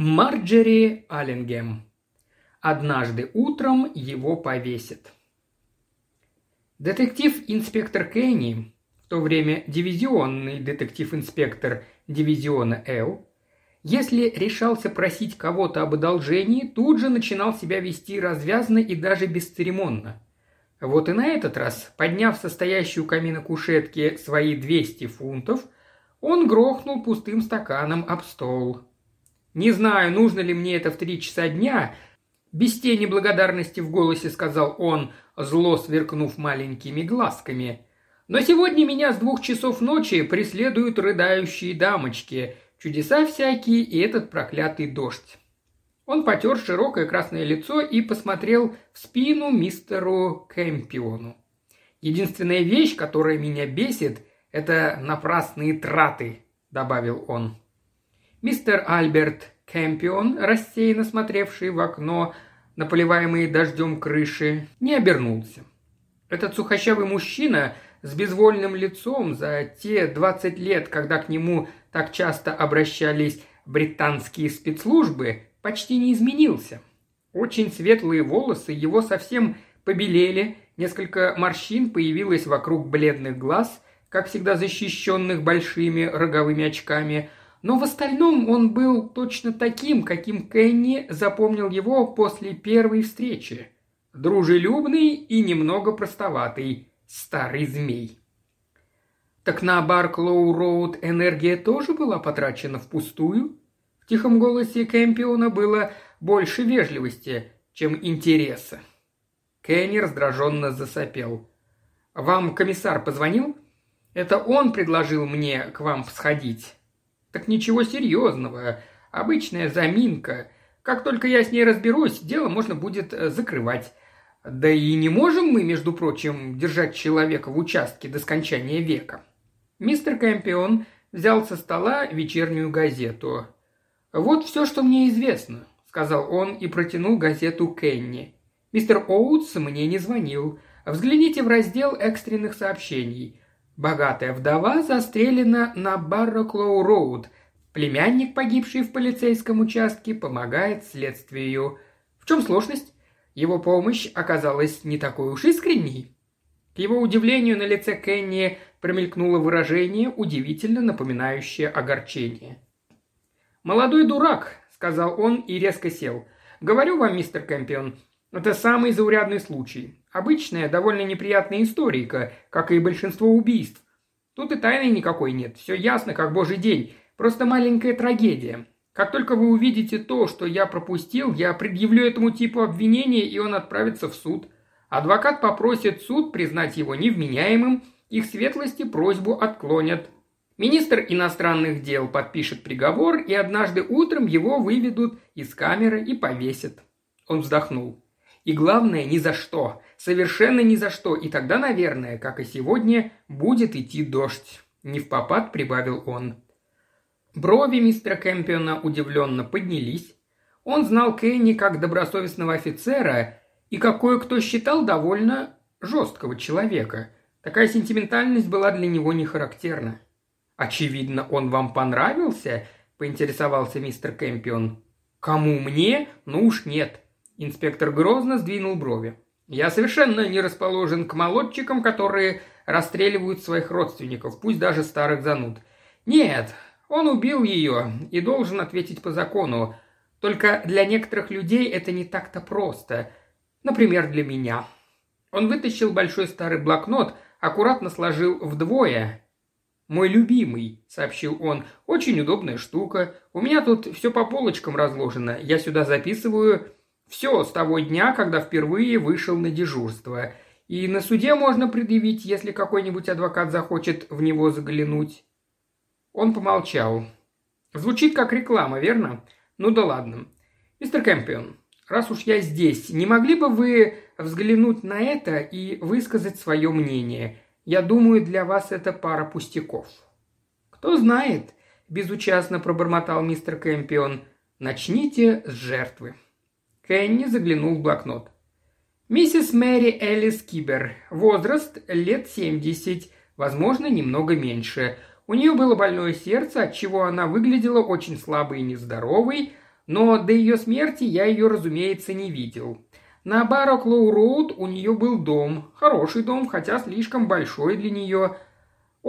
Марджери Аллингем. Однажды утром его повесит. Детектив-инспектор Кенни, в то время дивизионный детектив-инспектор дивизиона Л, если решался просить кого-то об одолжении, тут же начинал себя вести развязно и даже бесцеремонно. Вот и на этот раз, подняв состоящую камина кушетки свои 200 фунтов, он грохнул пустым стаканом об стол. Не знаю, нужно ли мне это в три часа дня, без тени благодарности в голосе сказал он, зло сверкнув маленькими глазками. Но сегодня меня с двух часов ночи преследуют рыдающие дамочки, чудеса всякие и этот проклятый дождь. Он потер широкое красное лицо и посмотрел в спину мистеру Кэмпиону. «Единственная вещь, которая меня бесит, это напрасные траты», – добавил он. Мистер Альберт Кэмпион, рассеянно смотревший в окно на поливаемые дождем крыши, не обернулся. Этот сухощавый мужчина с безвольным лицом за те двадцать лет, когда к нему так часто обращались британские спецслужбы, почти не изменился. Очень светлые волосы его совсем побелели, несколько морщин появилось вокруг бледных глаз, как всегда защищенных большими роговыми очками, но в остальном он был точно таким, каким Кенни запомнил его после первой встречи. Дружелюбный и немного простоватый, старый змей. Так на Барклоу-Роуд энергия тоже была потрачена впустую? В тихом голосе Кэмпиона было больше вежливости, чем интереса. Кенни раздраженно засопел. «Вам комиссар позвонил?» «Это он предложил мне к вам сходить. Так ничего серьезного. Обычная заминка. Как только я с ней разберусь, дело можно будет э, закрывать. Да и не можем мы, между прочим, держать человека в участке до скончания века. Мистер Кэмпион взял со стола вечернюю газету. «Вот все, что мне известно», — сказал он и протянул газету Кенни. «Мистер Оутс мне не звонил. Взгляните в раздел экстренных сообщений. Богатая вдова застрелена на Барроклоу-Роуд. Племянник, погибший в полицейском участке, помогает следствию. В чем сложность? Его помощь оказалась не такой уж искренней. К его удивлению на лице Кенни промелькнуло выражение, удивительно напоминающее огорчение. «Молодой дурак», — сказал он и резко сел. «Говорю вам, мистер Кэмпион, это самый заурядный случай. Обычная, довольно неприятная историка, как и большинство убийств. Тут и тайны никакой нет, все ясно, как божий день. Просто маленькая трагедия. Как только вы увидите то, что я пропустил, я предъявлю этому типу обвинения, и он отправится в суд. Адвокат попросит суд признать его невменяемым, их светлости просьбу отклонят. Министр иностранных дел подпишет приговор, и однажды утром его выведут из камеры и повесят. Он вздохнул. И главное, ни за что. Совершенно ни за что. И тогда, наверное, как и сегодня, будет идти дождь. Не в попад прибавил он. Брови мистера Кэмпиона удивленно поднялись. Он знал Кенни как добросовестного офицера и как кое-кто считал довольно жесткого человека. Такая сентиментальность была для него не характерна. «Очевидно, он вам понравился?» – поинтересовался мистер Кэмпион. «Кому мне? Ну уж нет. Инспектор грозно сдвинул брови. «Я совершенно не расположен к молодчикам, которые расстреливают своих родственников, пусть даже старых зануд. Нет, он убил ее и должен ответить по закону. Только для некоторых людей это не так-то просто. Например, для меня». Он вытащил большой старый блокнот, аккуратно сложил вдвое. «Мой любимый», — сообщил он, — «очень удобная штука. У меня тут все по полочкам разложено. Я сюда записываю все с того дня, когда впервые вышел на дежурство. И на суде можно предъявить, если какой-нибудь адвокат захочет в него заглянуть. Он помолчал. Звучит как реклама, верно? Ну да ладно. Мистер Кэмпион, раз уж я здесь, не могли бы вы взглянуть на это и высказать свое мнение? Я думаю, для вас это пара пустяков. Кто знает, безучастно пробормотал мистер Кэмпион. Начните с жертвы. Кенни заглянул в блокнот. Миссис Мэри Элис Кибер. Возраст лет 70, возможно, немного меньше. У нее было больное сердце, от чего она выглядела очень слабой и нездоровой, но до ее смерти я ее, разумеется, не видел. На Бароклоу Роуд у нее был дом, хороший дом, хотя слишком большой для нее.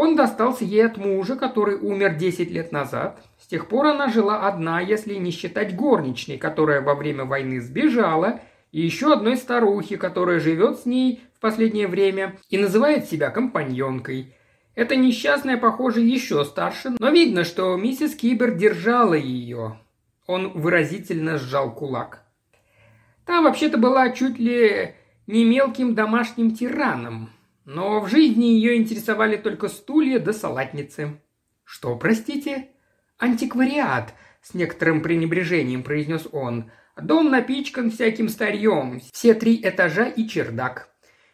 Он достался ей от мужа, который умер 10 лет назад. С тех пор она жила одна, если не считать горничной, которая во время войны сбежала, и еще одной старухи, которая живет с ней в последнее время и называет себя компаньонкой. Эта несчастная, похоже, еще старше, но видно, что миссис Кибер держала ее. Он выразительно сжал кулак. Та вообще-то была чуть ли не мелким домашним тираном, но в жизни ее интересовали только стулья да салатницы. «Что, простите?» «Антиквариат», — с некоторым пренебрежением произнес он. «Дом напичкан всяким старьем, все три этажа и чердак.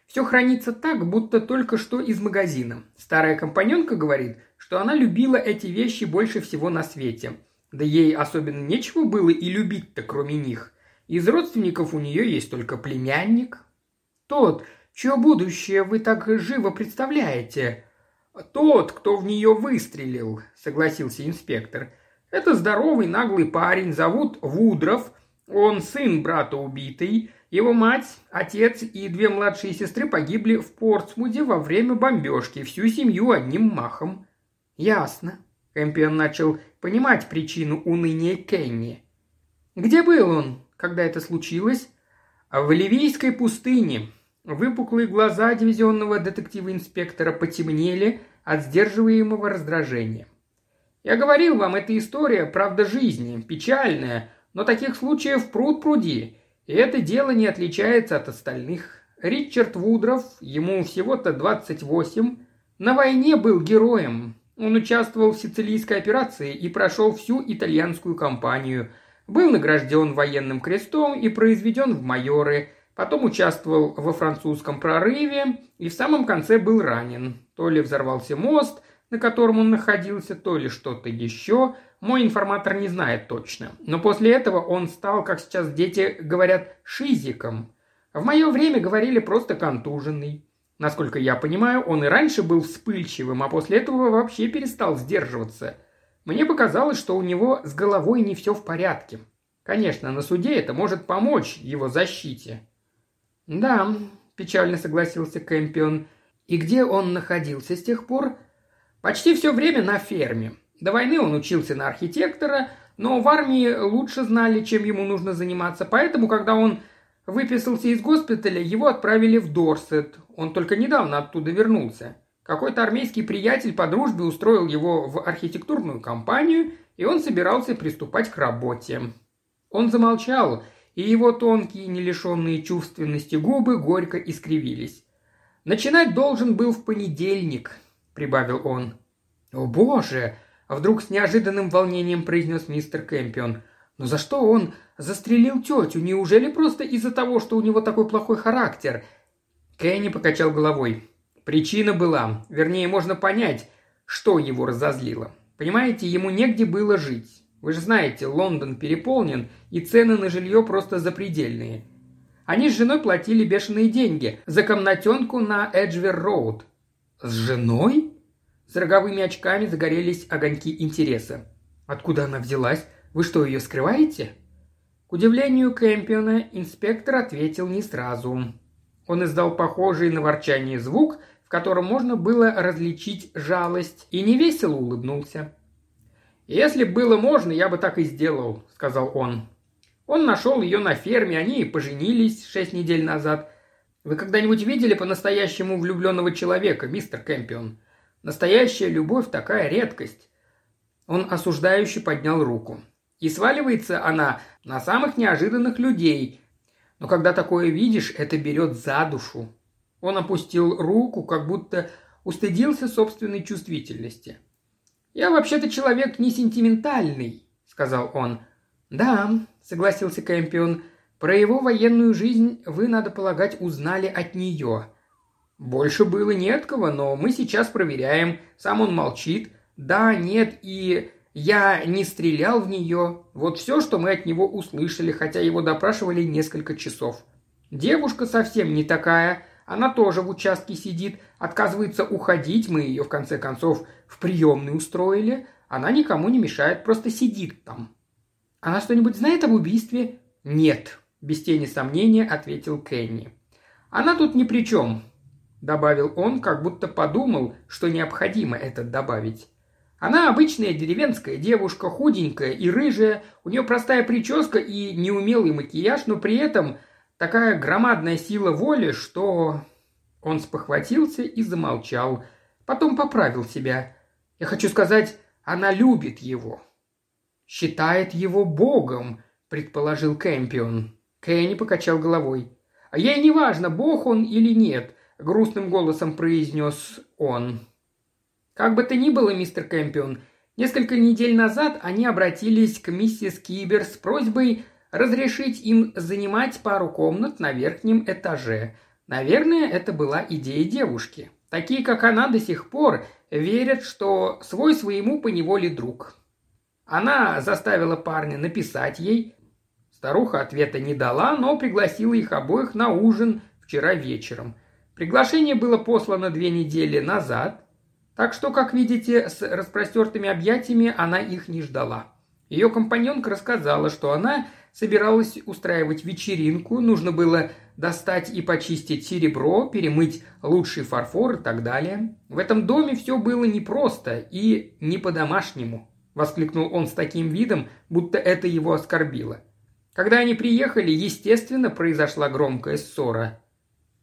Все хранится так, будто только что из магазина. Старая компаньонка говорит, что она любила эти вещи больше всего на свете. Да ей особенно нечего было и любить-то, кроме них. Из родственников у нее есть только племянник. Тот, чье будущее вы так живо представляете. Тот, кто в нее выстрелил, согласился инспектор. Это здоровый наглый парень, зовут Вудров. Он сын брата убитый, его мать, отец и две младшие сестры погибли в Портсмуде во время бомбежки, всю семью одним махом. Ясно. Кэмпион начал понимать причину уныния Кенни. Где был он, когда это случилось? В Ливийской пустыне. Выпуклые глаза дивизионного детектива-инспектора потемнели от сдерживаемого раздражения. Я говорил вам, эта история, правда, жизни, печальная, но таких случаев пруд пруди, и это дело не отличается от остальных. Ричард Вудров, ему всего-то 28, на войне был героем. Он участвовал в сицилийской операции и прошел всю итальянскую кампанию. Был награжден военным крестом и произведен в майоры. Потом участвовал во французском прорыве и в самом конце был ранен. То ли взорвался мост, на котором он находился, то ли что-то еще. Мой информатор не знает точно. Но после этого он стал, как сейчас дети говорят, шизиком. В мое время говорили просто контуженный. Насколько я понимаю, он и раньше был вспыльчивым, а после этого вообще перестал сдерживаться. Мне показалось, что у него с головой не все в порядке. Конечно, на суде это может помочь его защите. «Да», – печально согласился Кэмпион. «И где он находился с тех пор?» «Почти все время на ферме. До войны он учился на архитектора, но в армии лучше знали, чем ему нужно заниматься, поэтому, когда он выписался из госпиталя, его отправили в Дорсет. Он только недавно оттуда вернулся. Какой-то армейский приятель по дружбе устроил его в архитектурную компанию, и он собирался приступать к работе. Он замолчал, и его тонкие, не лишенные чувственности губы горько искривились. «Начинать должен был в понедельник», — прибавил он. «О боже!» Вдруг с неожиданным волнением произнес мистер Кэмпион. «Но за что он застрелил тетю? Неужели просто из-за того, что у него такой плохой характер?» Кенни покачал головой. Причина была, вернее, можно понять, что его разозлило. Понимаете, ему негде было жить. Вы же знаете, Лондон переполнен, и цены на жилье просто запредельные. Они с женой платили бешеные деньги за комнатенку на Эджвер-Роуд. «С женой?» С роговыми очками загорелись огоньки интереса. «Откуда она взялась? Вы что, ее скрываете?» К удивлению Кэмпиона инспектор ответил не сразу. Он издал похожий на ворчание звук, в котором можно было различить жалость, и невесело улыбнулся. «Если было можно, я бы так и сделал», — сказал он. Он нашел ее на ферме, они поженились шесть недель назад. Вы когда-нибудь видели по-настоящему влюбленного человека, мистер Кэмпион? Настоящая любовь такая редкость. Он осуждающе поднял руку. И сваливается она на самых неожиданных людей. Но когда такое видишь, это берет за душу. Он опустил руку, как будто устыдился собственной чувствительности. «Я вообще-то человек не сентиментальный», — сказал он. «Да», — согласился Кэмпион, — «про его военную жизнь вы, надо полагать, узнали от нее. Больше было не от кого, но мы сейчас проверяем. Сам он молчит. Да, нет и я не стрелял в нее. Вот все, что мы от него услышали, хотя его допрашивали несколько часов. Девушка совсем не такая. Она тоже в участке сидит, отказывается уходить, мы ее в конце концов в приемный устроили. Она никому не мешает, просто сидит там. «Она что-нибудь знает об убийстве?» «Нет», – без тени сомнения ответил Кенни. «Она тут ни при чем», – добавил он, как будто подумал, что необходимо это добавить. Она обычная деревенская девушка, худенькая и рыжая, у нее простая прическа и неумелый макияж, но при этом такая громадная сила воли, что... Он спохватился и замолчал. Потом поправил себя. Я хочу сказать, она любит его. Считает его богом, предположил Кэмпион. Кенни покачал головой. А ей не важно, бог он или нет, грустным голосом произнес он. Как бы то ни было, мистер Кэмпион, несколько недель назад они обратились к миссис Кибер с просьбой разрешить им занимать пару комнат на верхнем этаже. Наверное, это была идея девушки. Такие, как она, до сих пор верят, что свой своему поневоле друг. Она заставила парня написать ей. Старуха ответа не дала, но пригласила их обоих на ужин вчера вечером. Приглашение было послано две недели назад, так что, как видите, с распростертыми объятиями она их не ждала. Ее компаньонка рассказала, что она собиралась устраивать вечеринку, нужно было достать и почистить серебро, перемыть лучший фарфор и так далее. В этом доме все было непросто и не по-домашнему, воскликнул он с таким видом, будто это его оскорбило. Когда они приехали, естественно, произошла громкая ссора.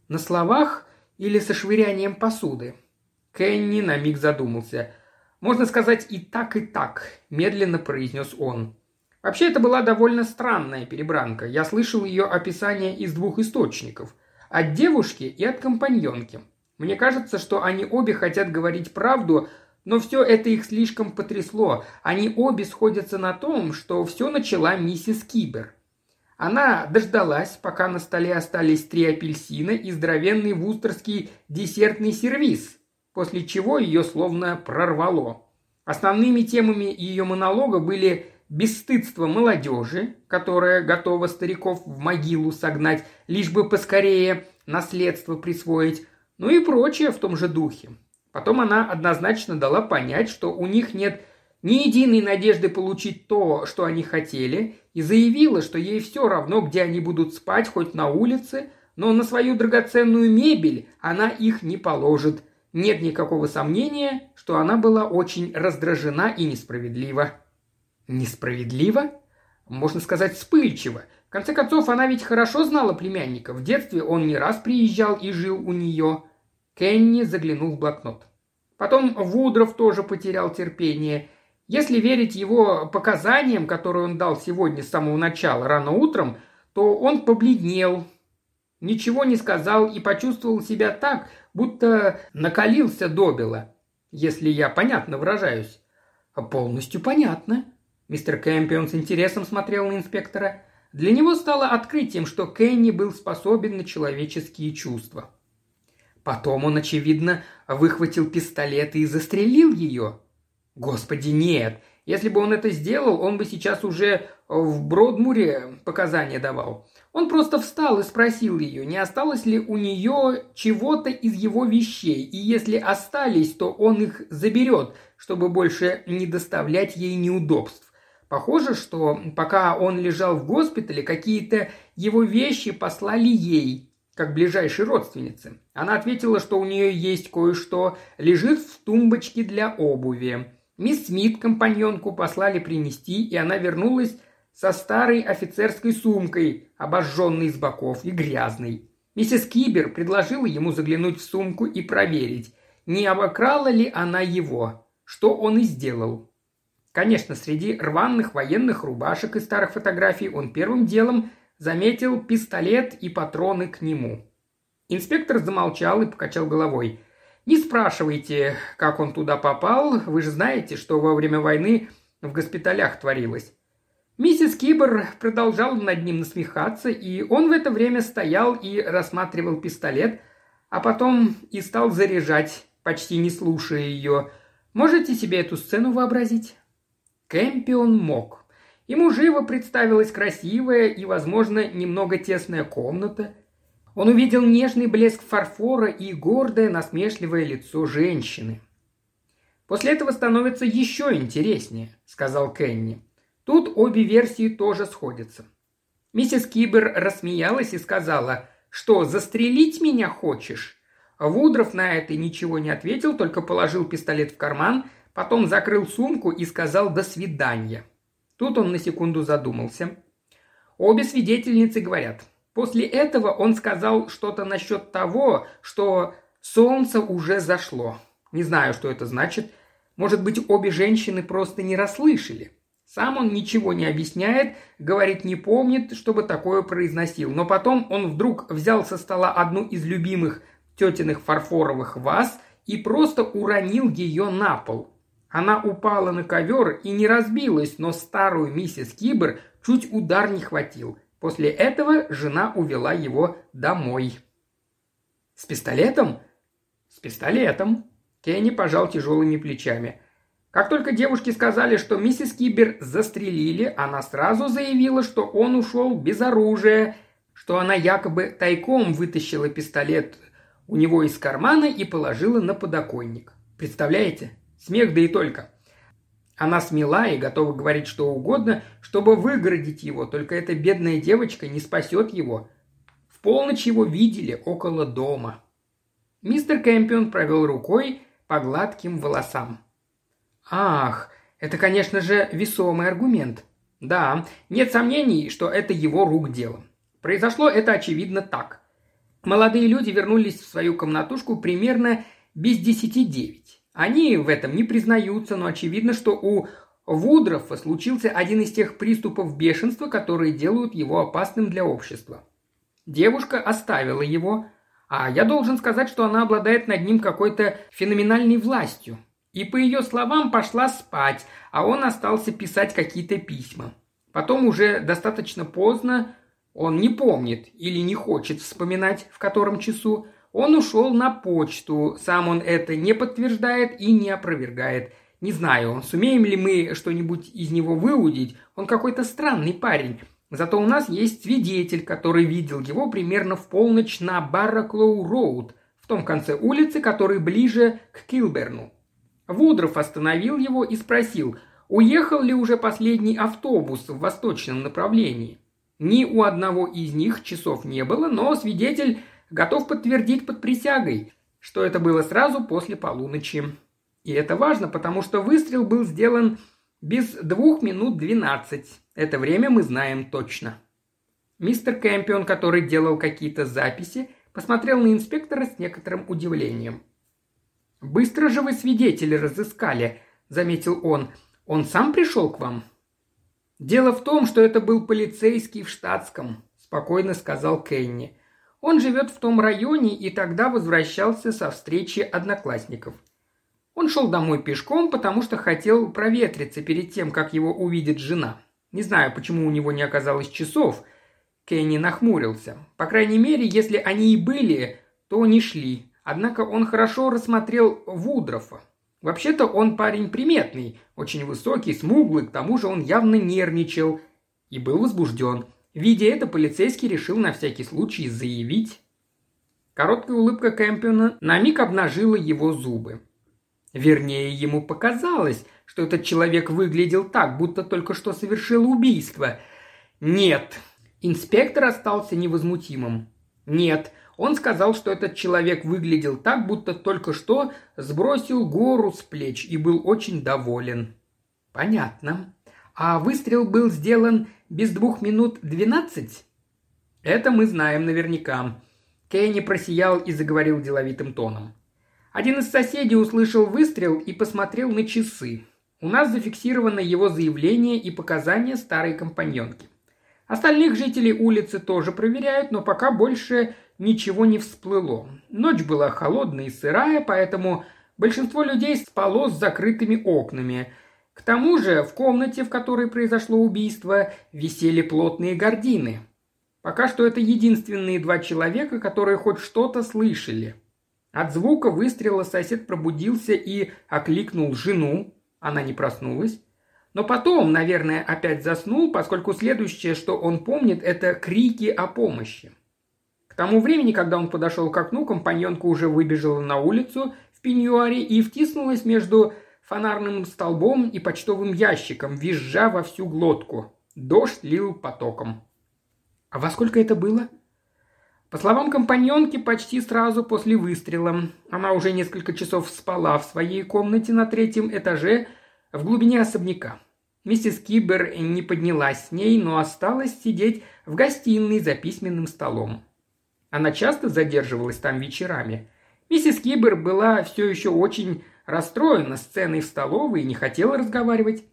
На словах или со швырянием посуды? Кенни на миг задумался. «Можно сказать и так, и так», – медленно произнес он. Вообще, это была довольно странная перебранка. Я слышал ее описание из двух источников. От девушки и от компаньонки. Мне кажется, что они обе хотят говорить правду, но все это их слишком потрясло. Они обе сходятся на том, что все начала миссис Кибер. Она дождалась, пока на столе остались три апельсина и здоровенный вустерский десертный сервиз – после чего ее словно прорвало. Основными темами ее монолога были бесстыдство молодежи, которая готова стариков в могилу согнать, лишь бы поскорее наследство присвоить, ну и прочее в том же духе. Потом она однозначно дала понять, что у них нет ни единой надежды получить то, что они хотели, и заявила, что ей все равно, где они будут спать, хоть на улице, но на свою драгоценную мебель она их не положит – нет никакого сомнения, что она была очень раздражена и несправедлива. Несправедливо? Можно сказать, вспыльчиво. В конце концов, она ведь хорошо знала племянника. В детстве он не раз приезжал и жил у нее. Кенни заглянул в блокнот. Потом Вудров тоже потерял терпение. Если верить его показаниям, которые он дал сегодня с самого начала, рано утром, то он побледнел, ничего не сказал и почувствовал себя так, будто накалился добело, если я понятно выражаюсь. Полностью понятно. Мистер Кэмпион с интересом смотрел на инспектора. Для него стало открытием, что Кенни был способен на человеческие чувства. Потом он, очевидно, выхватил пистолет и застрелил ее. Господи, нет! Если бы он это сделал, он бы сейчас уже в Бродмуре показания давал. Он просто встал и спросил ее, не осталось ли у нее чего-то из его вещей, и если остались, то он их заберет, чтобы больше не доставлять ей неудобств. Похоже, что пока он лежал в госпитале, какие-то его вещи послали ей, как ближайшей родственнице. Она ответила, что у нее есть кое-что, лежит в тумбочке для обуви. Мисс Смит компаньонку послали принести, и она вернулась со старой офицерской сумкой, обожженной с боков и грязной. Миссис Кибер предложила ему заглянуть в сумку и проверить, не обокрала ли она его, что он и сделал. Конечно, среди рваных военных рубашек и старых фотографий он первым делом заметил пистолет и патроны к нему. Инспектор замолчал и покачал головой. «Не спрашивайте, как он туда попал, вы же знаете, что во время войны в госпиталях творилось. Миссис Кибер продолжала над ним насмехаться, и он в это время стоял и рассматривал пистолет, а потом и стал заряжать, почти не слушая ее. Можете себе эту сцену вообразить? Кэмпион мог. Ему живо представилась красивая и, возможно, немного тесная комната. Он увидел нежный блеск фарфора и гордое насмешливое лицо женщины. «После этого становится еще интереснее», — сказал Кенни. Тут обе версии тоже сходятся. Миссис Кибер рассмеялась и сказала, что застрелить меня хочешь? Вудров на это ничего не ответил, только положил пистолет в карман, потом закрыл сумку и сказал «до свидания». Тут он на секунду задумался. Обе свидетельницы говорят. После этого он сказал что-то насчет того, что солнце уже зашло. Не знаю, что это значит. Может быть, обе женщины просто не расслышали. Сам он ничего не объясняет, говорит, не помнит, чтобы такое произносил. Но потом он вдруг взял со стола одну из любимых тетиных фарфоровых ваз и просто уронил ее на пол. Она упала на ковер и не разбилась, но старую миссис Кибер чуть удар не хватил. После этого жена увела его домой. «С пистолетом?» «С пистолетом», Кенни пожал тяжелыми плечами. Как только девушки сказали, что миссис Кибер застрелили, она сразу заявила, что он ушел без оружия, что она якобы тайком вытащила пистолет у него из кармана и положила на подоконник. Представляете? Смех да и только. Она смела и готова говорить что угодно, чтобы выгородить его, только эта бедная девочка не спасет его. В полночь его видели около дома. Мистер Кэмпион провел рукой по гладким волосам. «Ах, это, конечно же, весомый аргумент. Да, нет сомнений, что это его рук дело. Произошло это, очевидно, так. Молодые люди вернулись в свою комнатушку примерно без десяти девять. Они в этом не признаются, но очевидно, что у Вудрофа случился один из тех приступов бешенства, которые делают его опасным для общества. Девушка оставила его, а я должен сказать, что она обладает над ним какой-то феноменальной властью. И по ее словам пошла спать, а он остался писать какие-то письма. Потом уже достаточно поздно, он не помнит или не хочет вспоминать, в котором часу, он ушел на почту, сам он это не подтверждает и не опровергает. Не знаю, сумеем ли мы что-нибудь из него выудить, он какой-то странный парень, Зато у нас есть свидетель, который видел его примерно в полночь на Барраклоу-Роуд, в том конце улицы, который ближе к Килберну. Вудров остановил его и спросил, уехал ли уже последний автобус в восточном направлении. Ни у одного из них часов не было, но свидетель готов подтвердить под присягой, что это было сразу после полуночи. И это важно, потому что выстрел был сделан без двух минут двенадцать. Это время мы знаем точно. Мистер Кэмпион, который делал какие-то записи, посмотрел на инспектора с некоторым удивлением. «Быстро же вы свидетели разыскали», — заметил он. «Он сам пришел к вам?» «Дело в том, что это был полицейский в штатском», — спокойно сказал Кенни. «Он живет в том районе и тогда возвращался со встречи одноклассников. Он шел домой пешком, потому что хотел проветриться перед тем, как его увидит жена. Не знаю, почему у него не оказалось часов. Кенни нахмурился. По крайней мере, если они и были, то не шли. Однако он хорошо рассмотрел Вудрофа. Вообще-то он парень приметный, очень высокий, смуглый, к тому же он явно нервничал и был возбужден. Видя это, полицейский решил на всякий случай заявить. Короткая улыбка Кэмпиона на миг обнажила его зубы. Вернее, ему показалось, что этот человек выглядел так, будто только что совершил убийство. Нет. Инспектор остался невозмутимым. Нет. Он сказал, что этот человек выглядел так, будто только что сбросил гору с плеч и был очень доволен. Понятно. А выстрел был сделан без двух минут двенадцать? Это мы знаем наверняка. Кенни просиял и заговорил деловитым тоном. Один из соседей услышал выстрел и посмотрел на часы. У нас зафиксировано его заявление и показания старой компаньонки. Остальных жителей улицы тоже проверяют, но пока больше ничего не всплыло. Ночь была холодная и сырая, поэтому большинство людей спало с закрытыми окнами. К тому же в комнате, в которой произошло убийство, висели плотные гардины. Пока что это единственные два человека, которые хоть что-то слышали. От звука выстрела сосед пробудился и окликнул жену, она не проснулась. Но потом, наверное, опять заснул, поскольку следующее, что он помнит, это крики о помощи. К тому времени, когда он подошел к окну, компаньонка уже выбежала на улицу в пеньюаре и втиснулась между фонарным столбом и почтовым ящиком, визжа во всю глотку. Дождь лил потоком. А во сколько это было? По словам компаньонки, почти сразу после выстрела. Она уже несколько часов спала в своей комнате на третьем этаже в глубине особняка. Миссис Кибер не поднялась с ней, но осталась сидеть в гостиной за письменным столом. Она часто задерживалась там вечерами. Миссис Кибер была все еще очень расстроена сценой в столовой и не хотела разговаривать.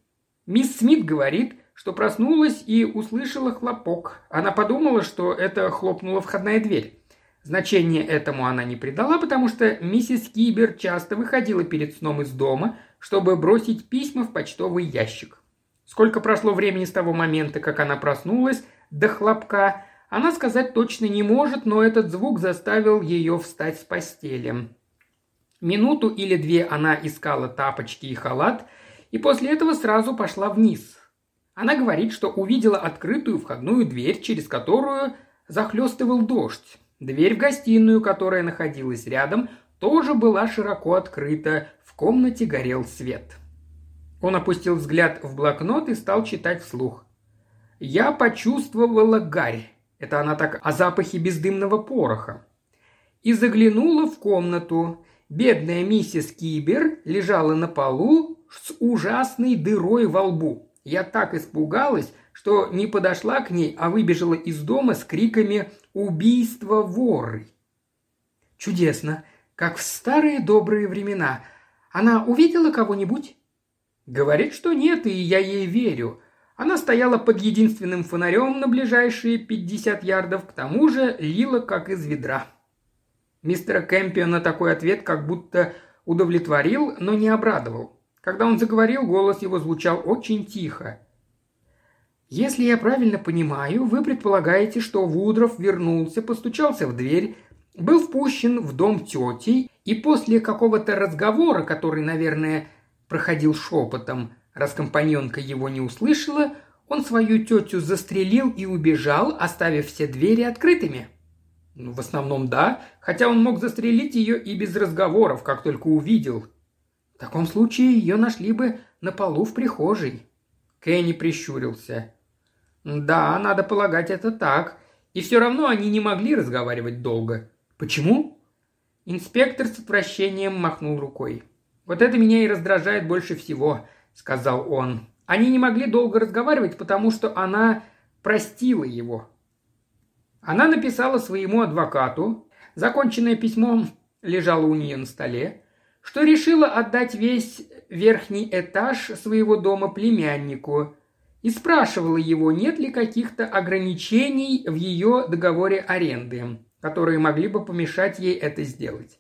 Мисс Смит говорит, что проснулась и услышала хлопок. Она подумала, что это хлопнула входная дверь. Значение этому она не придала, потому что миссис Кибер часто выходила перед сном из дома, чтобы бросить письма в почтовый ящик. Сколько прошло времени с того момента, как она проснулась, до хлопка, она сказать точно не может, но этот звук заставил ее встать с постели. Минуту или две она искала тапочки и халат, и после этого сразу пошла вниз. Она говорит, что увидела открытую входную дверь, через которую захлестывал дождь. Дверь в гостиную, которая находилась рядом, тоже была широко открыта, в комнате горел свет. Он опустил взгляд в блокнот и стал читать вслух. «Я почувствовала гарь». Это она так о запахе бездымного пороха. И заглянула в комнату. Бедная миссис Кибер лежала на полу с ужасной дырой во лбу. Я так испугалась, что не подошла к ней, а выбежала из дома с криками «Убийство воры!». Чудесно, как в старые добрые времена. Она увидела кого-нибудь? Говорит, что нет, и я ей верю. Она стояла под единственным фонарем на ближайшие 50 ярдов, к тому же лила как из ведра. Мистера Кэмпиона такой ответ как будто удовлетворил, но не обрадовал. Когда он заговорил, голос его звучал очень тихо. «Если я правильно понимаю, вы предполагаете, что Вудров вернулся, постучался в дверь, был впущен в дом тети, и после какого-то разговора, который, наверное, проходил шепотом, раз компаньонка его не услышала, он свою тетю застрелил и убежал, оставив все двери открытыми?» Ну, в основном да, хотя он мог застрелить ее и без разговоров, как только увидел – в таком случае ее нашли бы на полу в прихожей. Кенни прищурился. Да, надо полагать, это так. И все равно они не могли разговаривать долго. Почему? Инспектор с отвращением махнул рукой. «Вот это меня и раздражает больше всего», — сказал он. «Они не могли долго разговаривать, потому что она простила его». Она написала своему адвокату. Законченное письмо лежало у нее на столе что решила отдать весь верхний этаж своего дома племяннику и спрашивала его, нет ли каких-то ограничений в ее договоре аренды, которые могли бы помешать ей это сделать.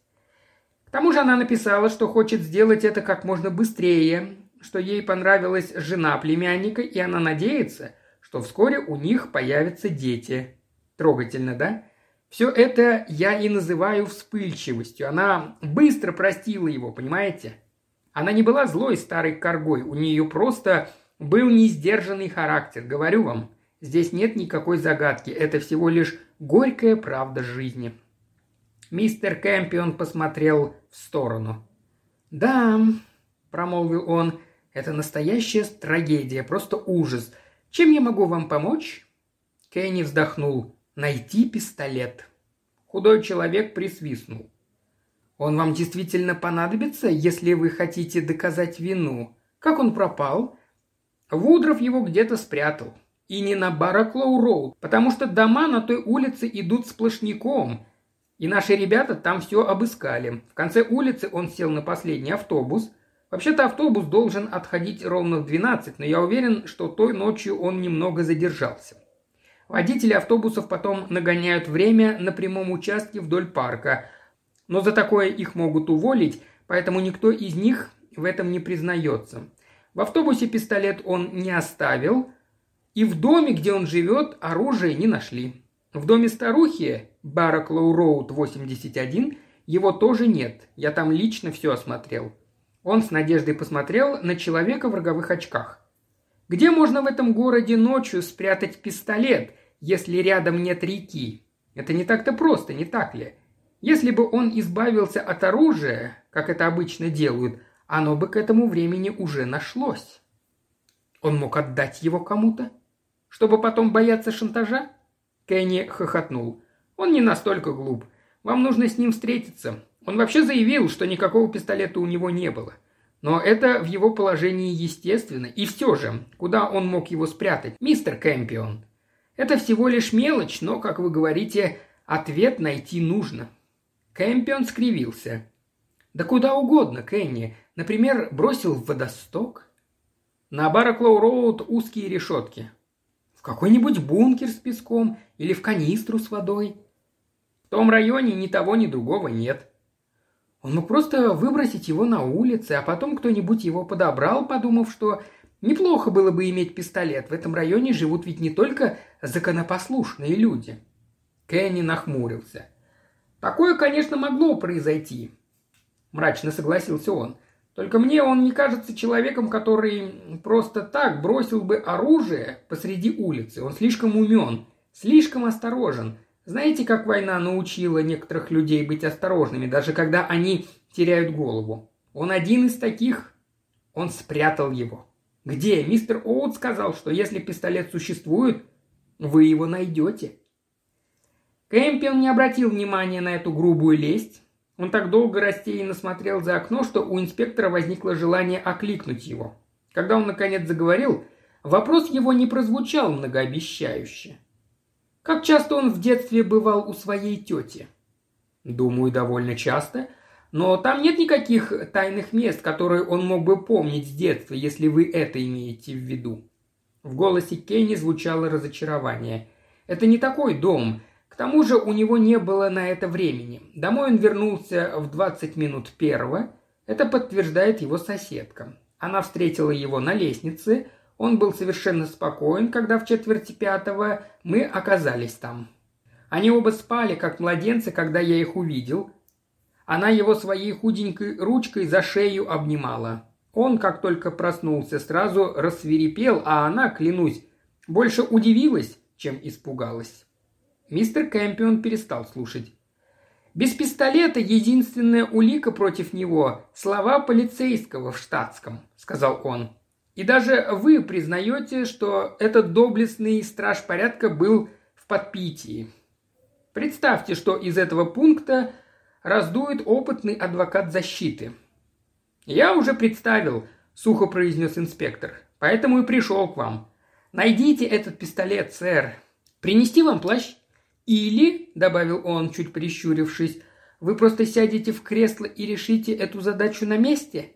К тому же она написала, что хочет сделать это как можно быстрее, что ей понравилась жена племянника, и она надеется, что вскоре у них появятся дети. Трогательно, да? Все это я и называю вспыльчивостью. Она быстро простила его, понимаете? Она не была злой старой коргой, у нее просто был несдержанный характер. Говорю вам, здесь нет никакой загадки, это всего лишь горькая правда жизни. Мистер Кэмпион посмотрел в сторону. «Да», – промолвил он, – «это настоящая трагедия, просто ужас. Чем я могу вам помочь?» Кенни вздохнул. Найти пистолет. Худой человек присвистнул. Он вам действительно понадобится, если вы хотите доказать вину. Как он пропал? Вудров его где-то спрятал. И не на Бараклоу-Роуд, потому что дома на той улице идут сплошняком. И наши ребята там все обыскали. В конце улицы он сел на последний автобус. Вообще-то автобус должен отходить ровно в 12, но я уверен, что той ночью он немного задержался. Водители автобусов потом нагоняют время на прямом участке вдоль парка. Но за такое их могут уволить, поэтому никто из них в этом не признается. В автобусе пистолет он не оставил, и в доме, где он живет, оружие не нашли. В доме старухи, Бараклоу Роуд 81, его тоже нет. Я там лично все осмотрел. Он с надеждой посмотрел на человека в роговых очках. Где можно в этом городе ночью спрятать пистолет, если рядом нет реки? Это не так-то просто, не так ли? Если бы он избавился от оружия, как это обычно делают, оно бы к этому времени уже нашлось. Он мог отдать его кому-то? Чтобы потом бояться шантажа? Кенни хохотнул. Он не настолько глуп. Вам нужно с ним встретиться. Он вообще заявил, что никакого пистолета у него не было. Но это в его положении естественно. И все же, куда он мог его спрятать, мистер Кэмпион? Это всего лишь мелочь, но, как вы говорите, ответ найти нужно. Кэмпион скривился. Да куда угодно, Кенни. Например, бросил в водосток. На Бараклоу-Роуд узкие решетки. В какой-нибудь бункер с песком или в канистру с водой. В том районе ни того, ни другого нет. Он мог просто выбросить его на улице, а потом кто-нибудь его подобрал, подумав, что неплохо было бы иметь пистолет. В этом районе живут ведь не только законопослушные люди. Кенни нахмурился. Такое, конечно, могло произойти. Мрачно согласился он. Только мне он не кажется человеком, который просто так бросил бы оружие посреди улицы. Он слишком умен, слишком осторожен – знаете, как война научила некоторых людей быть осторожными, даже когда они теряют голову? Он один из таких. Он спрятал его. Где? Мистер Оут сказал, что если пистолет существует, вы его найдете. Кэмпион не обратил внимания на эту грубую лесть. Он так долго растерянно смотрел за окно, что у инспектора возникло желание окликнуть его. Когда он наконец заговорил, вопрос его не прозвучал многообещающе. Как часто он в детстве бывал у своей тети? Думаю, довольно часто. Но там нет никаких тайных мест, которые он мог бы помнить с детства, если вы это имеете в виду. В голосе Кенни звучало разочарование. Это не такой дом. К тому же у него не было на это времени. Домой он вернулся в 20 минут первого. Это подтверждает его соседка. Она встретила его на лестнице, он был совершенно спокоен, когда в четверти пятого мы оказались там. Они оба спали, как младенцы, когда я их увидел. Она его своей худенькой ручкой за шею обнимала. Он, как только проснулся, сразу рассверепел, а она, клянусь, больше удивилась, чем испугалась. Мистер Кэмпион перестал слушать. Без пистолета единственная улика против него – слова полицейского в штатском», – сказал он. И даже вы признаете, что этот доблестный страж порядка был в подпитии. Представьте, что из этого пункта раздует опытный адвокат защиты. «Я уже представил», – сухо произнес инспектор, – «поэтому и пришел к вам. Найдите этот пистолет, сэр. Принести вам плащ? Или, – добавил он, чуть прищурившись, – вы просто сядете в кресло и решите эту задачу на месте?»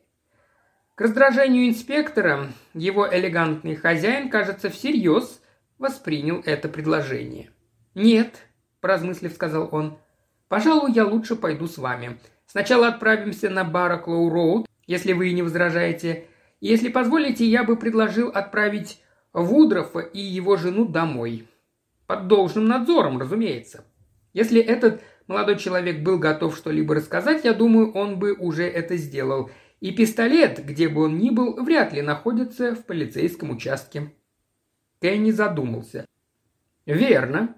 К раздражению инспектора его элегантный хозяин, кажется, всерьез воспринял это предложение. «Нет», – поразмыслив, сказал он, – «пожалуй, я лучше пойду с вами. Сначала отправимся на Бараклоу Роуд, если вы не возражаете. И если позволите, я бы предложил отправить Вудрофа и его жену домой. Под должным надзором, разумеется. Если этот молодой человек был готов что-либо рассказать, я думаю, он бы уже это сделал – и пистолет, где бы он ни был, вряд ли находится в полицейском участке. Кенни задумался. «Верно.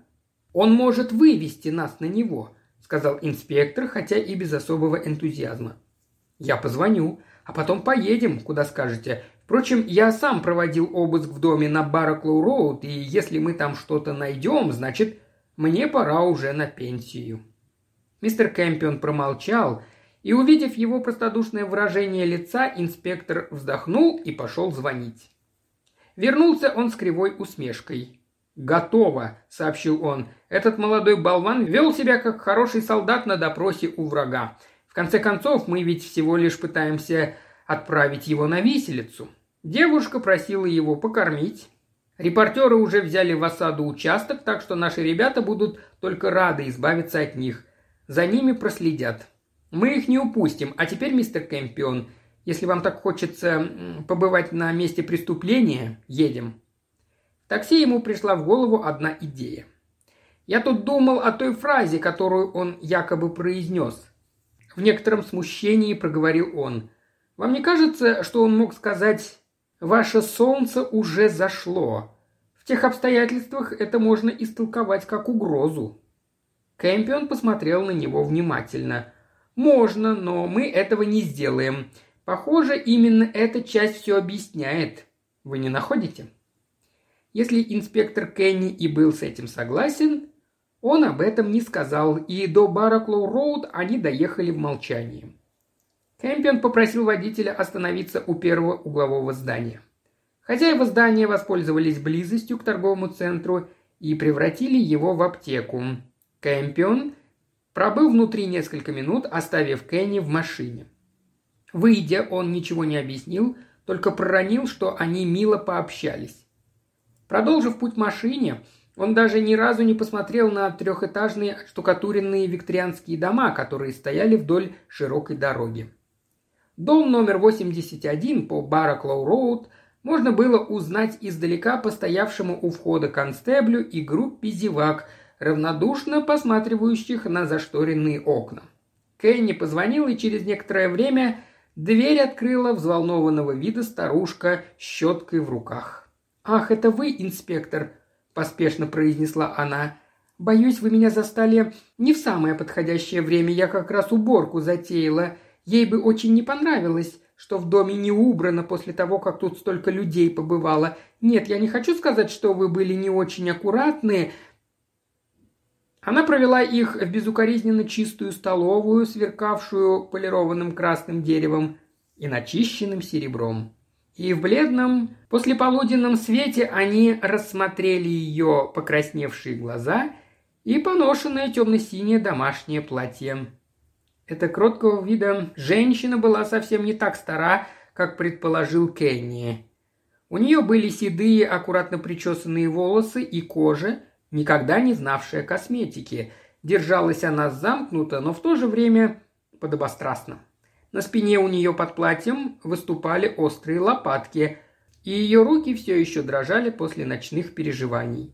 Он может вывести нас на него», – сказал инспектор, хотя и без особого энтузиазма. «Я позвоню, а потом поедем, куда скажете. Впрочем, я сам проводил обыск в доме на Бараклоу-Роуд, и если мы там что-то найдем, значит, мне пора уже на пенсию». Мистер Кэмпион промолчал – и, увидев его простодушное выражение лица, инспектор вздохнул и пошел звонить. Вернулся он с кривой усмешкой. «Готово», — сообщил он. «Этот молодой болван вел себя как хороший солдат на допросе у врага. В конце концов, мы ведь всего лишь пытаемся отправить его на виселицу. Девушка просила его покормить. Репортеры уже взяли в осаду участок, так что наши ребята будут только рады избавиться от них. За ними проследят. Мы их не упустим. А теперь, мистер Кэмпион, если вам так хочется побывать на месте преступления, едем». В такси ему пришла в голову одна идея. «Я тут думал о той фразе, которую он якобы произнес». В некотором смущении проговорил он. «Вам не кажется, что он мог сказать «Ваше солнце уже зашло»?» В тех обстоятельствах это можно истолковать как угрозу. Кэмпион посмотрел на него внимательно. «Можно, но мы этого не сделаем. Похоже, именно эта часть все объясняет. Вы не находите? Если инспектор Кенни и был с этим согласен, он об этом не сказал, и до Бараклоу-Роуд они доехали в молчании. Кэмпион попросил водителя остановиться у первого углового здания. Хозяева здания воспользовались близостью к торговому центру и превратили его в аптеку. Кэмпион пробыл внутри несколько минут, оставив Кенни в машине. Выйдя, он ничего не объяснил, только проронил, что они мило пообщались. Продолжив путь машине, он даже ни разу не посмотрел на трехэтажные штукатуренные викторианские дома, которые стояли вдоль широкой дороги. Дом номер 81 по Бараклоу-Роуд можно было узнать издалека по стоявшему у входа констеблю и группе зевак, равнодушно посматривающих на зашторенные окна. Кенни позвонил, и через некоторое время дверь открыла взволнованного вида старушка с щеткой в руках. «Ах, это вы, инспектор!» – поспешно произнесла она. «Боюсь, вы меня застали не в самое подходящее время. Я как раз уборку затеяла. Ей бы очень не понравилось, что в доме не убрано после того, как тут столько людей побывало. Нет, я не хочу сказать, что вы были не очень аккуратны. Она провела их в безукоризненно чистую столовую, сверкавшую полированным красным деревом и начищенным серебром. И в бледном послеполуденном свете они рассмотрели ее покрасневшие глаза и поношенное темно-синее домашнее платье. Эта кроткого вида женщина была совсем не так стара, как предположил Кенни. У нее были седые, аккуратно причесанные волосы и кожа, никогда не знавшая косметики. Держалась она замкнуто, но в то же время подобострастно. На спине у нее под платьем выступали острые лопатки, и ее руки все еще дрожали после ночных переживаний.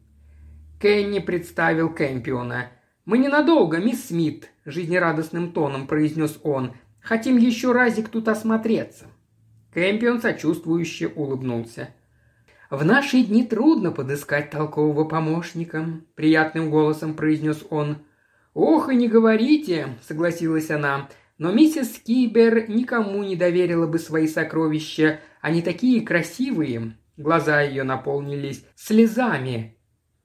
Кенни представил Кэмпиона – «Мы ненадолго, мисс Смит», – жизнерадостным тоном произнес он. «Хотим еще разик тут осмотреться». Кэмпион сочувствующе улыбнулся. «В наши дни трудно подыскать толкового помощника», – приятным голосом произнес он. «Ох, и не говорите», – согласилась она. «Но миссис Кибер никому не доверила бы свои сокровища. Они такие красивые». Глаза ее наполнились слезами.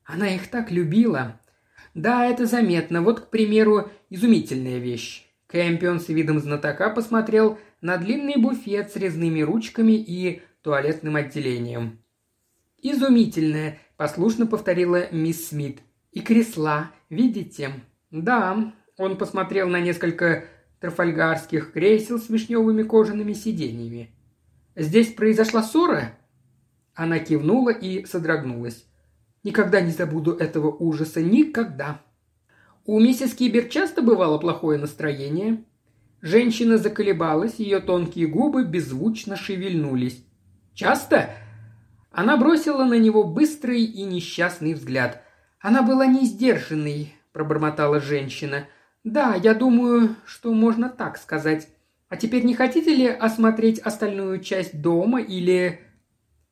Она их так любила. Да, это заметно. Вот, к примеру, изумительная вещь. Кэмпион с видом знатока посмотрел на длинный буфет с резными ручками и туалетным отделением. «Изумительная», – послушно повторила мисс Смит. «И кресла, видите?» «Да», – он посмотрел на несколько трафальгарских кресел с вишневыми кожаными сиденьями. «Здесь произошла ссора?» Она кивнула и содрогнулась. Никогда не забуду этого ужаса. Никогда. У миссис Кибер часто бывало плохое настроение. Женщина заколебалась, ее тонкие губы беззвучно шевельнулись. «Часто?» Она бросила на него быстрый и несчастный взгляд. «Она была не сдержанной», – пробормотала женщина. «Да, я думаю, что можно так сказать. А теперь не хотите ли осмотреть остальную часть дома или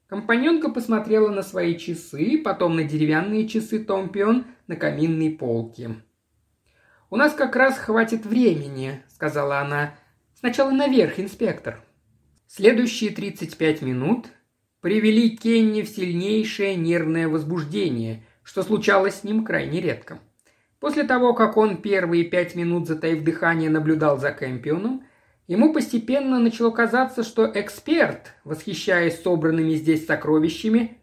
Компаньонка посмотрела на свои часы, потом на деревянные часы Томпион на каминной полке. «У нас как раз хватит времени», — сказала она. «Сначала наверх, инспектор». Следующие 35 минут привели Кенни в сильнейшее нервное возбуждение, что случалось с ним крайне редко. После того, как он первые пять минут, затаив дыхание, наблюдал за Кэмпионом, Ему постепенно начало казаться, что эксперт, восхищаясь собранными здесь сокровищами,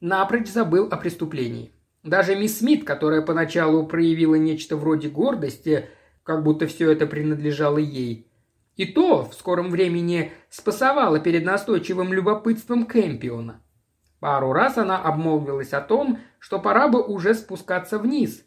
напрочь забыл о преступлении. Даже мисс Смит, которая поначалу проявила нечто вроде гордости, как будто все это принадлежало ей, и то в скором времени спасовала перед настойчивым любопытством Кэмпиона. Пару раз она обмолвилась о том, что пора бы уже спускаться вниз,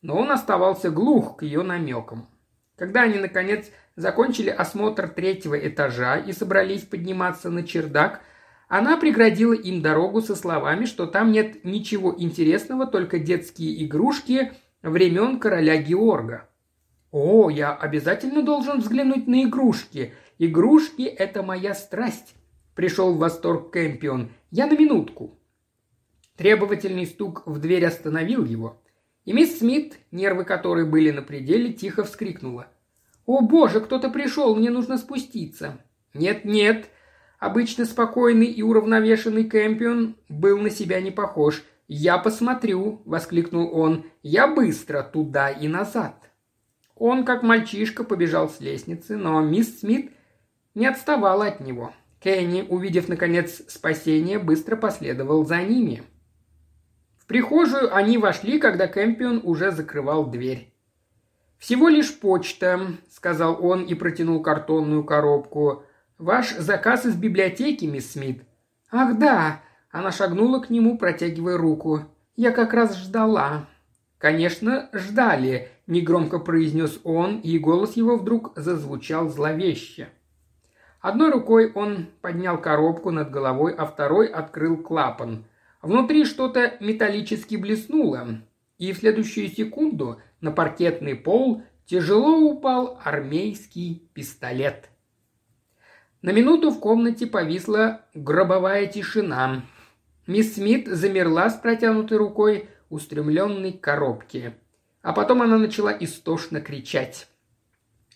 но он оставался глух к ее намекам. Когда они, наконец, закончили осмотр третьего этажа и собрались подниматься на чердак, она преградила им дорогу со словами, что там нет ничего интересного, только детские игрушки времен короля Георга. «О, я обязательно должен взглянуть на игрушки. Игрушки – это моя страсть», – пришел в восторг Кэмпион. «Я на минутку». Требовательный стук в дверь остановил его, и мисс Смит, нервы которой были на пределе, тихо вскрикнула – «О боже, кто-то пришел, мне нужно спуститься!» Нет-нет, обычно спокойный и уравновешенный Кэмпион был на себя не похож. «Я посмотрю», — воскликнул он, — «я быстро туда и назад». Он, как мальчишка, побежал с лестницы, но мисс Смит не отставала от него. Кенни, увидев, наконец, спасение, быстро последовал за ними. В прихожую они вошли, когда Кэмпион уже закрывал дверь. «Всего лишь почта», — сказал он и протянул картонную коробку. «Ваш заказ из библиотеки, мисс Смит». «Ах, да!» — она шагнула к нему, протягивая руку. «Я как раз ждала». «Конечно, ждали», — негромко произнес он, и голос его вдруг зазвучал зловеще. Одной рукой он поднял коробку над головой, а второй открыл клапан. Внутри что-то металлически блеснуло, и в следующую секунду на паркетный пол тяжело упал армейский пистолет. На минуту в комнате повисла гробовая тишина. Мисс Смит замерла с протянутой рукой, устремленной к коробке. А потом она начала истошно кричать.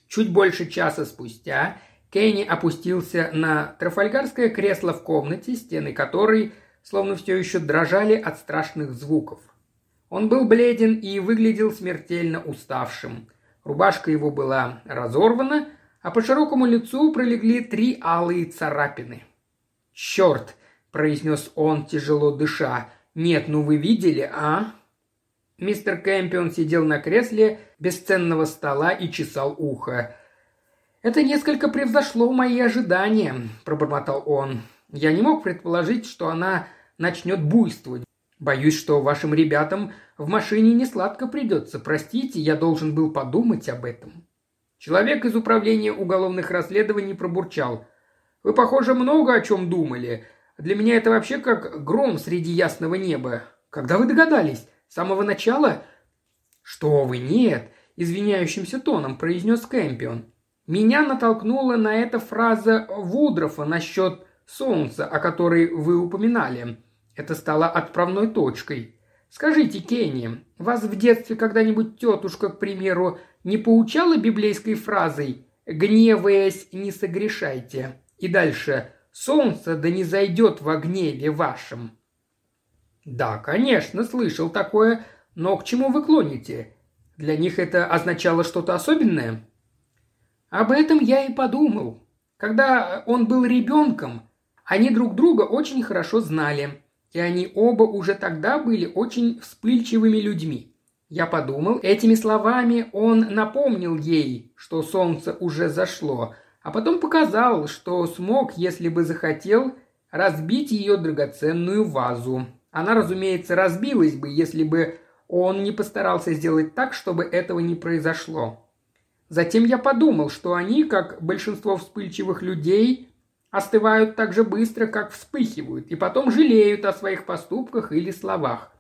Чуть больше часа спустя Кенни опустился на трафальгарское кресло в комнате, стены которой словно все еще дрожали от страшных звуков. Он был бледен и выглядел смертельно уставшим. Рубашка его была разорвана, а по широкому лицу пролегли три алые царапины. «Черт!» – произнес он, тяжело дыша. «Нет, ну вы видели, а?» Мистер Кэмпион сидел на кресле бесценного стола и чесал ухо. «Это несколько превзошло мои ожидания», – пробормотал он. «Я не мог предположить, что она начнет буйствовать. Боюсь, что вашим ребятам в машине не сладко придется. Простите, я должен был подумать об этом». Человек из управления уголовных расследований пробурчал. «Вы, похоже, много о чем думали. Для меня это вообще как гром среди ясного неба. Когда вы догадались? С самого начала?» «Что вы, нет!» – извиняющимся тоном произнес Кэмпион. Меня натолкнула на это фраза Вудрофа насчет солнца, о которой вы упоминали. Это стало отправной точкой. Скажите, Кенни, вас в детстве когда-нибудь тетушка, к примеру, не поучала библейской фразой «гневаясь, не согрешайте»? И дальше «солнце да не зайдет во гневе вашем». Да, конечно, слышал такое, но к чему вы клоните? Для них это означало что-то особенное? Об этом я и подумал. Когда он был ребенком, они друг друга очень хорошо знали, и они оба уже тогда были очень вспыльчивыми людьми. Я подумал, этими словами он напомнил ей, что солнце уже зашло, а потом показал, что смог, если бы захотел, разбить ее драгоценную вазу. Она, разумеется, разбилась бы, если бы он не постарался сделать так, чтобы этого не произошло. Затем я подумал, что они, как большинство вспыльчивых людей, остывают так же быстро, как вспыхивают, и потом жалеют о своих поступках или словах.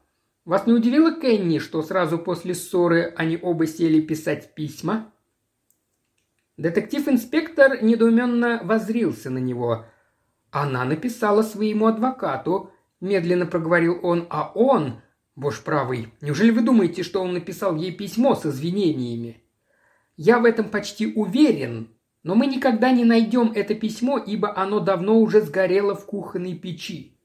Вас не удивило, Кенни, что сразу после ссоры они оба сели писать письма? Детектив-инспектор недоуменно возрился на него. Она написала своему адвокату, медленно проговорил он, а он, боже правый, неужели вы думаете, что он написал ей письмо с извинениями? Я в этом почти уверен, но мы никогда не найдем это письмо, ибо оно давно уже сгорело в кухонной печи.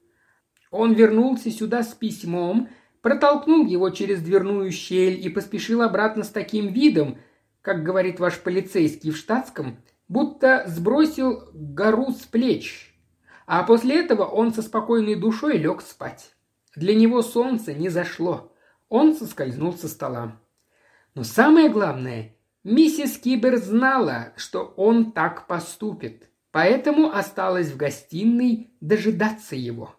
Он вернулся сюда с письмом, протолкнул его через дверную щель и поспешил обратно с таким видом, как говорит ваш полицейский в штатском, будто сбросил гору с плеч. А после этого он со спокойной душой лег спать. Для него солнце не зашло. Он соскользнул со стола. Но самое главное, Миссис Кибер знала, что он так поступит, поэтому осталась в гостиной дожидаться его.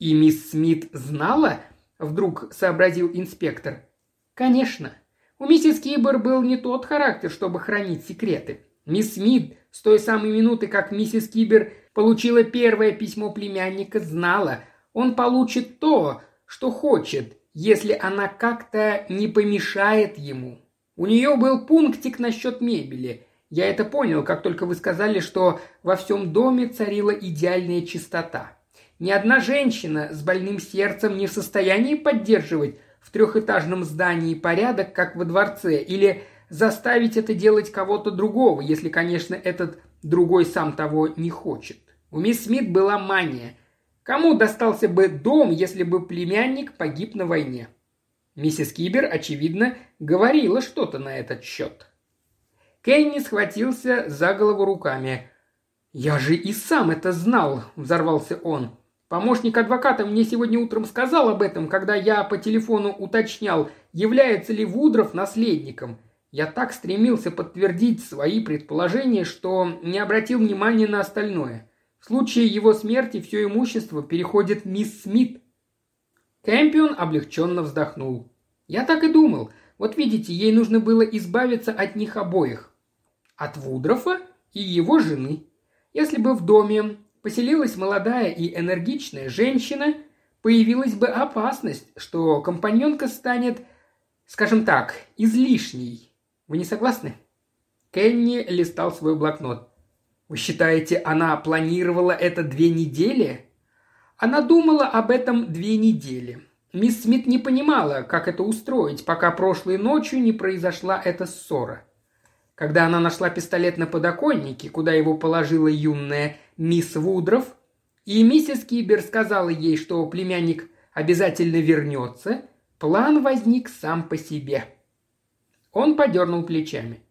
И мисс Смит знала, вдруг сообразил инспектор. Конечно, у миссис Кибер был не тот характер, чтобы хранить секреты. Мисс Смит с той самой минуты, как миссис Кибер получила первое письмо племянника, знала, он получит то, что хочет, если она как-то не помешает ему. У нее был пунктик насчет мебели. Я это понял, как только вы сказали, что во всем доме царила идеальная чистота. Ни одна женщина с больным сердцем не в состоянии поддерживать в трехэтажном здании порядок, как во дворце, или заставить это делать кого-то другого, если, конечно, этот другой сам того не хочет. У мисс Смит была мания. Кому достался бы дом, если бы племянник погиб на войне? Миссис Кибер, очевидно, говорила что-то на этот счет. Кенни схватился за голову руками. «Я же и сам это знал!» – взорвался он. «Помощник адвоката мне сегодня утром сказал об этом, когда я по телефону уточнял, является ли Вудров наследником. Я так стремился подтвердить свои предположения, что не обратил внимания на остальное. В случае его смерти все имущество переходит мисс Смит. Кэмпион облегченно вздохнул. «Я так и думал. Вот видите, ей нужно было избавиться от них обоих. От Вудрофа и его жены. Если бы в доме поселилась молодая и энергичная женщина, появилась бы опасность, что компаньонка станет, скажем так, излишней. Вы не согласны?» Кенни листал свой блокнот. «Вы считаете, она планировала это две недели?» Она думала об этом две недели. Мисс Смит не понимала, как это устроить, пока прошлой ночью не произошла эта ссора. Когда она нашла пистолет на подоконнике, куда его положила юная мисс Вудров, и миссис Кибер сказала ей, что племянник обязательно вернется, план возник сам по себе. Он подернул плечами.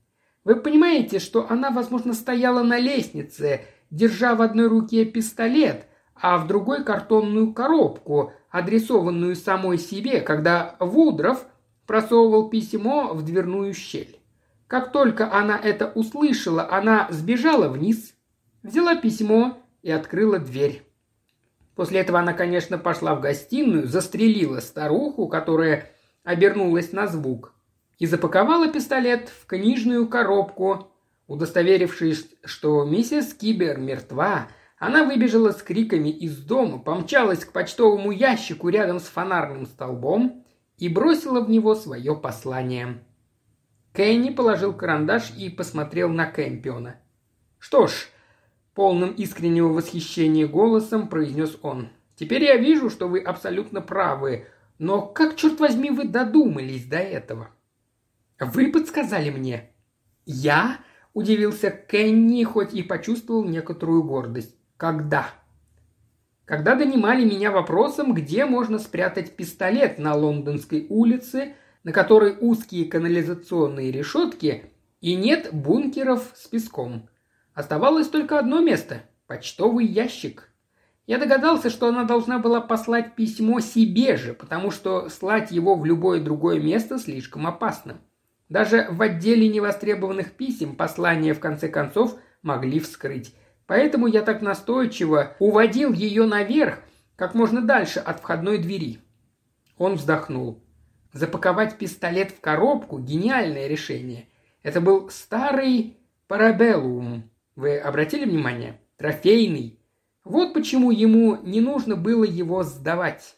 Вы понимаете, что она, возможно, стояла на лестнице, держа в одной руке пистолет, а в другой картонную коробку, адресованную самой себе, когда Вудров просовывал письмо в дверную щель. Как только она это услышала, она сбежала вниз, взяла письмо и открыла дверь. После этого она, конечно, пошла в гостиную, застрелила старуху, которая обернулась на звук, и запаковала пистолет в книжную коробку. Удостоверившись, что миссис Кибер мертва, она выбежала с криками из дома, помчалась к почтовому ящику рядом с фонарным столбом и бросила в него свое послание. Кенни положил карандаш и посмотрел на Кэмпиона. «Что ж», — полным искреннего восхищения голосом произнес он, «теперь я вижу, что вы абсолютно правы, но как, черт возьми, вы додумались до этого?» «Вы подсказали мне». «Я?» – удивился Кенни, хоть и почувствовал некоторую гордость. «Когда?» «Когда донимали меня вопросом, где можно спрятать пистолет на Лондонской улице на которой узкие канализационные решетки и нет бункеров с песком. Оставалось только одно место – почтовый ящик. Я догадался, что она должна была послать письмо себе же, потому что слать его в любое другое место слишком опасно. Даже в отделе невостребованных писем послания в конце концов могли вскрыть. Поэтому я так настойчиво уводил ее наверх, как можно дальше от входной двери. Он вздохнул. Запаковать пистолет в коробку – гениальное решение. Это был старый парабеллум. Вы обратили внимание? Трофейный. Вот почему ему не нужно было его сдавать.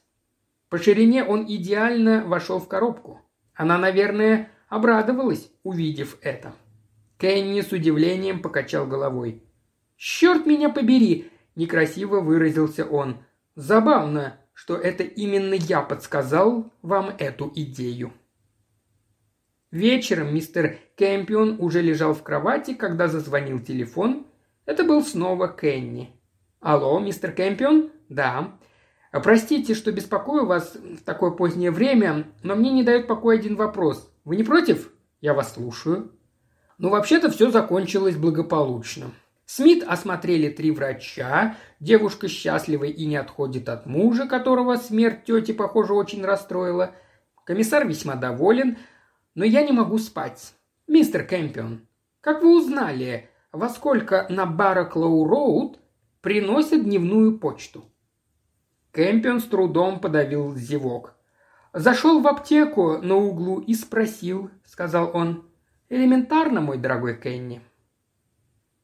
По ширине он идеально вошел в коробку. Она, наверное, обрадовалась, увидев это. Кенни с удивлением покачал головой. «Черт меня побери!» – некрасиво выразился он. «Забавно, что это именно я подсказал вам эту идею. Вечером мистер Кэмпион уже лежал в кровати, когда зазвонил телефон. Это был снова Кенни. «Алло, мистер Кэмпион?» «Да». «Простите, что беспокою вас в такое позднее время, но мне не дает покоя один вопрос. Вы не против?» «Я вас слушаю». «Ну, вообще-то все закончилось благополучно. Смит осмотрели три врача, девушка счастлива и не отходит от мужа, которого смерть тети, похоже, очень расстроила. Комиссар весьма доволен, но я не могу спать. Мистер Кэмпион, как вы узнали, во сколько на Бараклоу-Роуд приносят дневную почту?» Кэмпион с трудом подавил зевок. «Зашел в аптеку на углу и спросил», — сказал он. «Элементарно, мой дорогой Кенни».